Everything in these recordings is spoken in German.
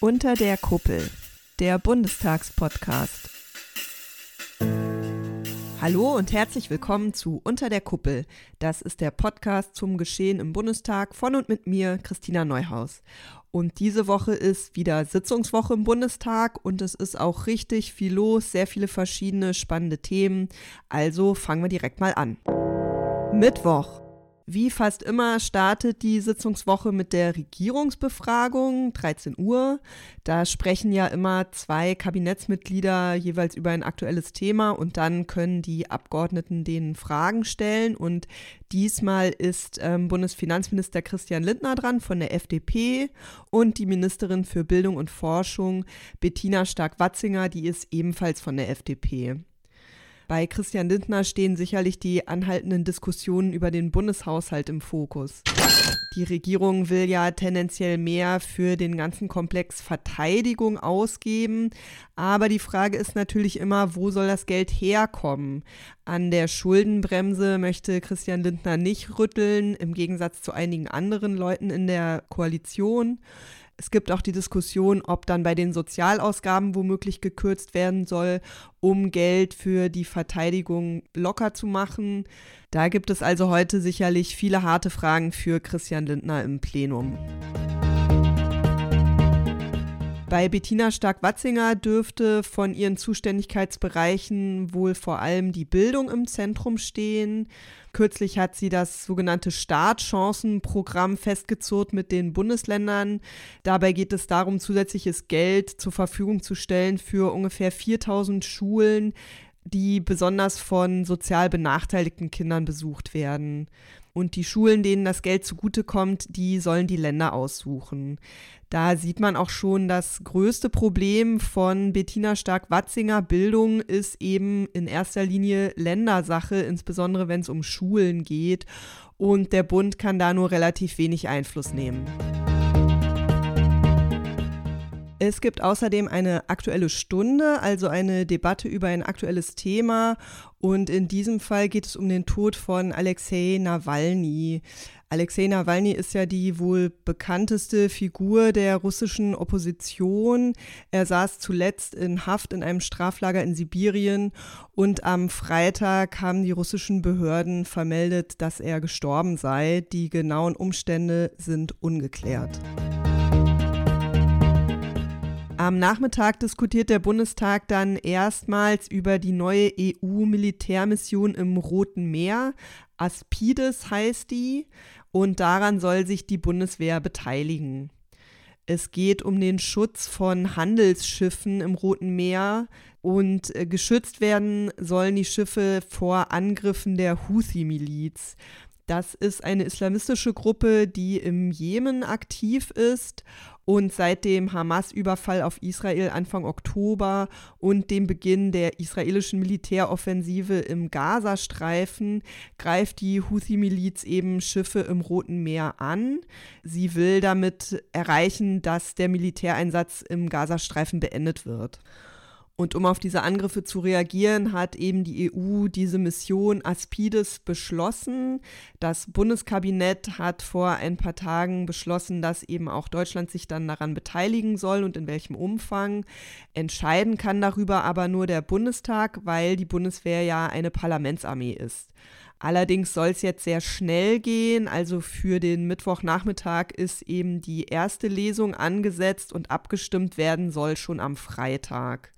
Unter der Kuppel, der Bundestagspodcast. Hallo und herzlich willkommen zu Unter der Kuppel. Das ist der Podcast zum Geschehen im Bundestag von und mit mir, Christina Neuhaus. Und diese Woche ist wieder Sitzungswoche im Bundestag und es ist auch richtig viel los, sehr viele verschiedene spannende Themen. Also fangen wir direkt mal an. Mittwoch, wie fast immer startet die Sitzungswoche mit der Regierungsbefragung, 13 Uhr. Da sprechen ja immer zwei Kabinettsmitglieder jeweils über ein aktuelles Thema und dann können die Abgeordneten denen Fragen stellen. Und diesmal ist ähm, Bundesfinanzminister Christian Lindner dran von der FDP und die Ministerin für Bildung und Forschung Bettina Stark-Watzinger, die ist ebenfalls von der FDP. Bei Christian Lindner stehen sicherlich die anhaltenden Diskussionen über den Bundeshaushalt im Fokus. Die Regierung will ja tendenziell mehr für den ganzen Komplex Verteidigung ausgeben. Aber die Frage ist natürlich immer, wo soll das Geld herkommen? An der Schuldenbremse möchte Christian Lindner nicht rütteln, im Gegensatz zu einigen anderen Leuten in der Koalition. Es gibt auch die Diskussion, ob dann bei den Sozialausgaben womöglich gekürzt werden soll, um Geld für die Verteidigung locker zu machen. Da gibt es also heute sicherlich viele harte Fragen für Christian Lindner im Plenum. Bei Bettina Stark-Watzinger dürfte von ihren Zuständigkeitsbereichen wohl vor allem die Bildung im Zentrum stehen. Kürzlich hat sie das sogenannte Startchancenprogramm festgezurrt mit den Bundesländern. Dabei geht es darum, zusätzliches Geld zur Verfügung zu stellen für ungefähr 4000 Schulen, die besonders von sozial benachteiligten Kindern besucht werden. Und die Schulen, denen das Geld zugutekommt, die sollen die Länder aussuchen. Da sieht man auch schon, das größte Problem von Bettina Stark-Watzinger Bildung ist eben in erster Linie Ländersache, insbesondere wenn es um Schulen geht. Und der Bund kann da nur relativ wenig Einfluss nehmen. Es gibt außerdem eine aktuelle Stunde, also eine Debatte über ein aktuelles Thema. Und in diesem Fall geht es um den Tod von Alexei Nawalny. Alexei Nawalny ist ja die wohl bekannteste Figur der russischen Opposition. Er saß zuletzt in Haft in einem Straflager in Sibirien und am Freitag haben die russischen Behörden vermeldet, dass er gestorben sei. Die genauen Umstände sind ungeklärt. Am Nachmittag diskutiert der Bundestag dann erstmals über die neue EU-Militärmission im Roten Meer. Aspides heißt die und daran soll sich die Bundeswehr beteiligen. Es geht um den Schutz von Handelsschiffen im Roten Meer und äh, geschützt werden sollen die Schiffe vor Angriffen der Houthi-Miliz. Das ist eine islamistische Gruppe, die im Jemen aktiv ist und seit dem Hamas-Überfall auf Israel Anfang Oktober und dem Beginn der israelischen Militäroffensive im Gazastreifen greift die Houthi-Miliz eben Schiffe im Roten Meer an. Sie will damit erreichen, dass der Militäreinsatz im Gazastreifen beendet wird. Und um auf diese Angriffe zu reagieren, hat eben die EU diese Mission Aspides beschlossen. Das Bundeskabinett hat vor ein paar Tagen beschlossen, dass eben auch Deutschland sich dann daran beteiligen soll und in welchem Umfang. Entscheiden kann darüber aber nur der Bundestag, weil die Bundeswehr ja eine Parlamentsarmee ist. Allerdings soll es jetzt sehr schnell gehen. Also für den Mittwochnachmittag ist eben die erste Lesung angesetzt und abgestimmt werden soll schon am Freitag.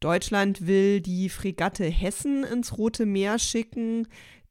Deutschland will die Fregatte Hessen ins Rote Meer schicken.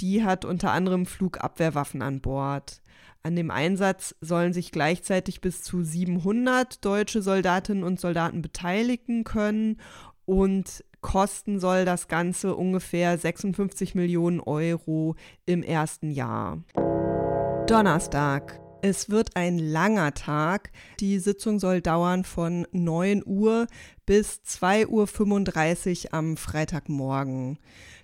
Die hat unter anderem Flugabwehrwaffen an Bord. An dem Einsatz sollen sich gleichzeitig bis zu 700 deutsche Soldatinnen und Soldaten beteiligen können und kosten soll das Ganze ungefähr 56 Millionen Euro im ersten Jahr. Donnerstag. Es wird ein langer Tag. Die Sitzung soll dauern von 9 Uhr bis 2.35 Uhr am Freitagmorgen.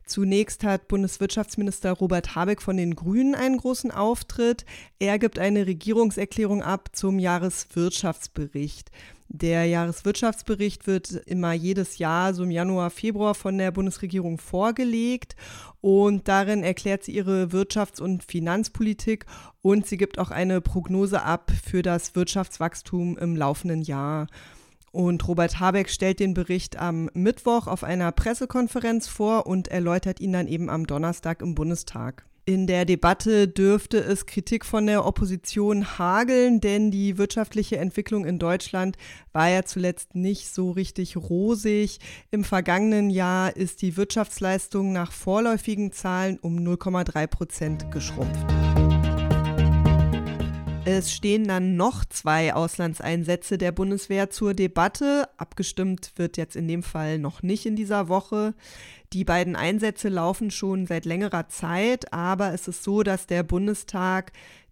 Zunächst hat Bundeswirtschaftsminister Robert Habeck von den Grünen einen großen Auftritt. Er gibt eine Regierungserklärung ab zum Jahreswirtschaftsbericht. Der Jahreswirtschaftsbericht wird immer jedes Jahr, so im Januar, Februar, von der Bundesregierung vorgelegt. Und darin erklärt sie ihre Wirtschafts- und Finanzpolitik und sie gibt auch eine Prognose ab für das Wirtschaftswachstum im laufenden Jahr. Und Robert Habeck stellt den Bericht am Mittwoch auf einer Pressekonferenz vor und erläutert ihn dann eben am Donnerstag im Bundestag. In der Debatte dürfte es Kritik von der Opposition hageln, denn die wirtschaftliche Entwicklung in Deutschland war ja zuletzt nicht so richtig rosig. Im vergangenen Jahr ist die Wirtschaftsleistung nach vorläufigen Zahlen um 0,3 Prozent geschrumpft. Es stehen dann noch zwei Auslandseinsätze der Bundeswehr zur Debatte. Abgestimmt wird jetzt in dem Fall noch nicht in dieser Woche. Die beiden Einsätze laufen schon seit längerer Zeit, aber es ist so, dass der Bundestag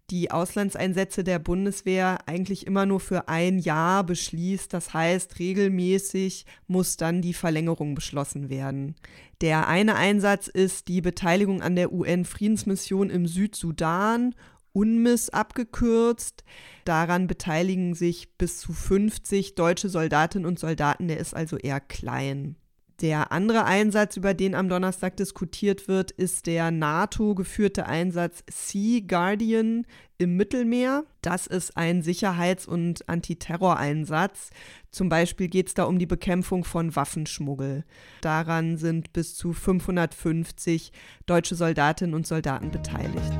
die Auslandseinsätze der Bundeswehr eigentlich immer nur für ein Jahr beschließt. Das heißt, regelmäßig muss dann die Verlängerung beschlossen werden. Der eine Einsatz ist die Beteiligung an der UN-Friedensmission im Südsudan UNMISS abgekürzt. Daran beteiligen sich bis zu 50 deutsche Soldatinnen und Soldaten, der ist also eher klein. Der andere Einsatz, über den am Donnerstag diskutiert wird, ist der NATO-geführte Einsatz Sea Guardian im Mittelmeer. Das ist ein Sicherheits- und Antiterroreinsatz. Zum Beispiel geht es da um die Bekämpfung von Waffenschmuggel. Daran sind bis zu 550 deutsche Soldatinnen und Soldaten beteiligt.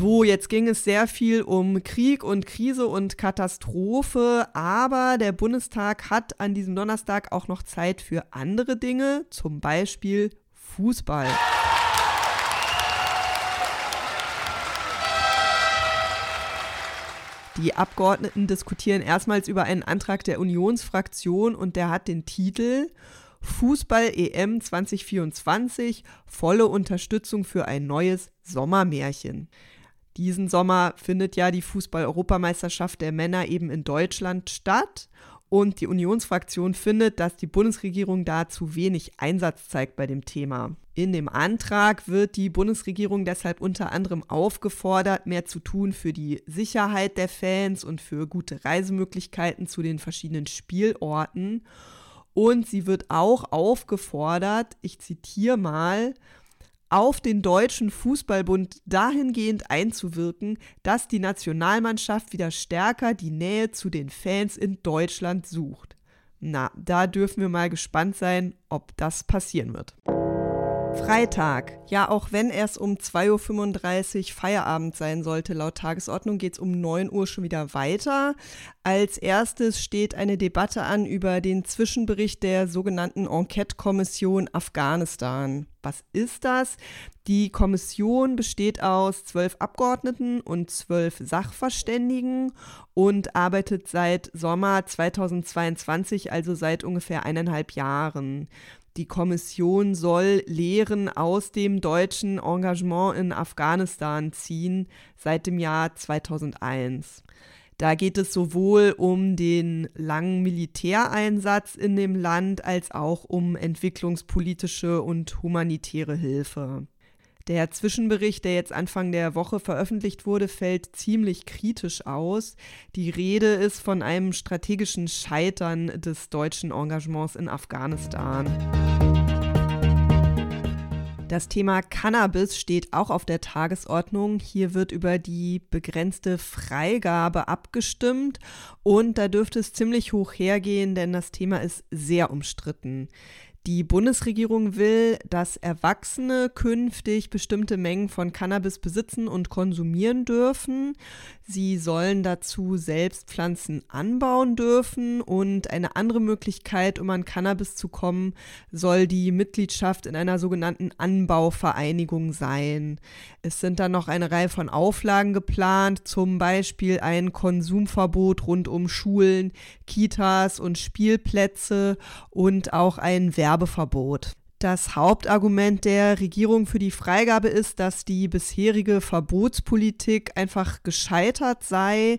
So, jetzt ging es sehr viel um Krieg und Krise und Katastrophe, aber der Bundestag hat an diesem Donnerstag auch noch Zeit für andere Dinge, zum Beispiel Fußball. Die Abgeordneten diskutieren erstmals über einen Antrag der Unionsfraktion und der hat den Titel Fußball EM 2024, volle Unterstützung für ein neues Sommermärchen. Diesen Sommer findet ja die Fußball-Europameisterschaft der Männer eben in Deutschland statt. Und die Unionsfraktion findet, dass die Bundesregierung da zu wenig Einsatz zeigt bei dem Thema. In dem Antrag wird die Bundesregierung deshalb unter anderem aufgefordert, mehr zu tun für die Sicherheit der Fans und für gute Reisemöglichkeiten zu den verschiedenen Spielorten. Und sie wird auch aufgefordert, ich zitiere mal, auf den Deutschen Fußballbund dahingehend einzuwirken, dass die Nationalmannschaft wieder stärker die Nähe zu den Fans in Deutschland sucht. Na, da dürfen wir mal gespannt sein, ob das passieren wird. Freitag. Ja, auch wenn erst um 2.35 Uhr Feierabend sein sollte, laut Tagesordnung geht es um 9 Uhr schon wieder weiter. Als erstes steht eine Debatte an über den Zwischenbericht der sogenannten Enquete-Kommission Afghanistan. Was ist das? Die Kommission besteht aus zwölf Abgeordneten und zwölf Sachverständigen und arbeitet seit Sommer 2022, also seit ungefähr eineinhalb Jahren. Die Kommission soll Lehren aus dem deutschen Engagement in Afghanistan ziehen seit dem Jahr 2001. Da geht es sowohl um den langen Militäreinsatz in dem Land als auch um entwicklungspolitische und humanitäre Hilfe. Der Zwischenbericht, der jetzt Anfang der Woche veröffentlicht wurde, fällt ziemlich kritisch aus. Die Rede ist von einem strategischen Scheitern des deutschen Engagements in Afghanistan. Das Thema Cannabis steht auch auf der Tagesordnung. Hier wird über die begrenzte Freigabe abgestimmt und da dürfte es ziemlich hoch hergehen, denn das Thema ist sehr umstritten. Die Bundesregierung will, dass Erwachsene künftig bestimmte Mengen von Cannabis besitzen und konsumieren dürfen. Sie sollen dazu selbst Pflanzen anbauen dürfen und eine andere Möglichkeit, um an Cannabis zu kommen, soll die Mitgliedschaft in einer sogenannten Anbauvereinigung sein. Es sind dann noch eine Reihe von Auflagen geplant, zum Beispiel ein Konsumverbot rund um Schulen, Kitas und Spielplätze und auch ein Werk Werbeverbot. Das Hauptargument der Regierung für die Freigabe ist, dass die bisherige Verbotspolitik einfach gescheitert sei,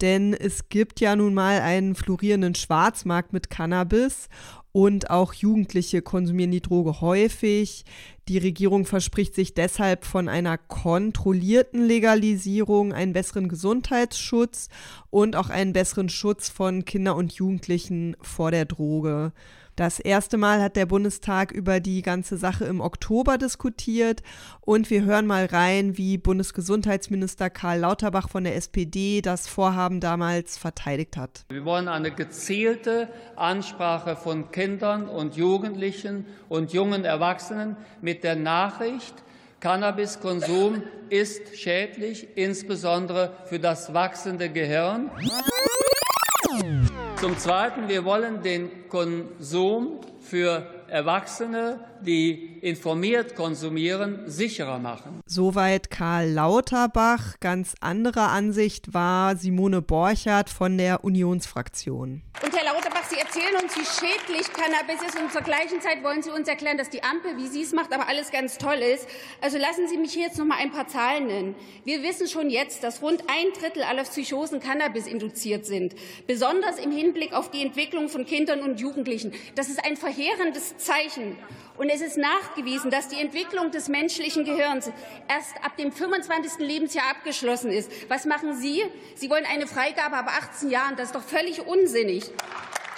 denn es gibt ja nun mal einen florierenden Schwarzmarkt mit Cannabis und auch Jugendliche konsumieren die Droge häufig. Die Regierung verspricht sich deshalb von einer kontrollierten Legalisierung einen besseren Gesundheitsschutz und auch einen besseren Schutz von Kindern und Jugendlichen vor der Droge. Das erste Mal hat der Bundestag über die ganze Sache im Oktober diskutiert und wir hören mal rein, wie Bundesgesundheitsminister Karl Lauterbach von der SPD das Vorhaben damals verteidigt hat. Wir wollen eine gezielte Ansprache von Kindern und Jugendlichen und jungen Erwachsenen mit der Nachricht, Cannabiskonsum ist schädlich, insbesondere für das wachsende Gehirn. Zum Zweiten, wir wollen den Konsum für Erwachsene, die informiert konsumieren, sicherer machen. Soweit Karl Lauterbach. Ganz anderer Ansicht war Simone Borchardt von der Unionsfraktion. Und Herr Lauterbach, erzählen uns, wie schädlich Cannabis ist und zur gleichen Zeit wollen Sie uns erklären, dass die Ampel, wie sie es macht, aber alles ganz toll ist. Also lassen Sie mich hier jetzt noch mal ein paar Zahlen nennen. Wir wissen schon jetzt, dass rund ein Drittel aller Psychosen Cannabis induziert sind, besonders im Hinblick auf die Entwicklung von Kindern und Jugendlichen. Das ist ein verheerendes Zeichen. Und es ist nachgewiesen, dass die Entwicklung des menschlichen Gehirns erst ab dem 25. Lebensjahr abgeschlossen ist. Was machen Sie? Sie wollen eine Freigabe ab 18 Jahren. Das ist doch völlig unsinnig.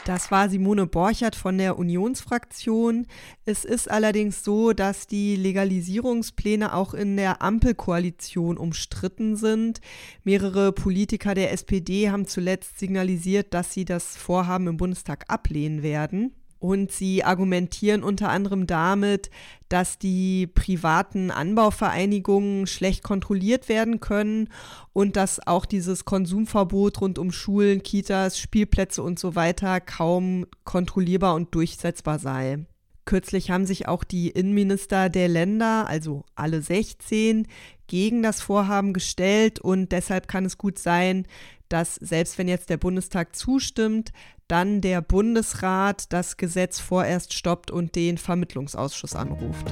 Das war Simone Borchert von der Unionsfraktion. Es ist allerdings so, dass die Legalisierungspläne auch in der Ampelkoalition umstritten sind. Mehrere Politiker der SPD haben zuletzt signalisiert, dass sie das Vorhaben im Bundestag ablehnen werden. Und sie argumentieren unter anderem damit, dass die privaten Anbauvereinigungen schlecht kontrolliert werden können und dass auch dieses Konsumverbot rund um Schulen, Kitas, Spielplätze und so weiter kaum kontrollierbar und durchsetzbar sei. Kürzlich haben sich auch die Innenminister der Länder, also alle 16, gegen das Vorhaben gestellt und deshalb kann es gut sein, dass selbst wenn jetzt der Bundestag zustimmt, dann der Bundesrat das Gesetz vorerst stoppt und den Vermittlungsausschuss anruft.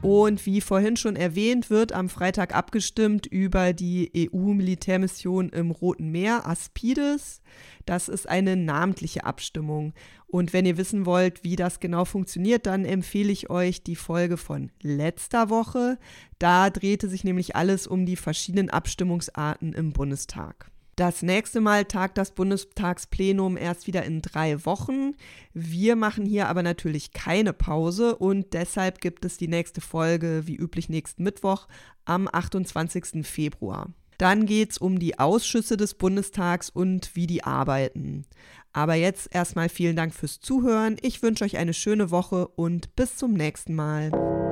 Und wie vorhin schon erwähnt, wird am Freitag abgestimmt über die EU-Militärmission im Roten Meer, Aspides. Das ist eine namentliche Abstimmung. Und wenn ihr wissen wollt, wie das genau funktioniert, dann empfehle ich euch die Folge von letzter Woche. Da drehte sich nämlich alles um die verschiedenen Abstimmungsarten im Bundestag. Das nächste Mal tagt das Bundestagsplenum erst wieder in drei Wochen. Wir machen hier aber natürlich keine Pause und deshalb gibt es die nächste Folge wie üblich nächsten Mittwoch am 28. Februar. Dann geht es um die Ausschüsse des Bundestags und wie die arbeiten. Aber jetzt erstmal vielen Dank fürs Zuhören. Ich wünsche euch eine schöne Woche und bis zum nächsten Mal.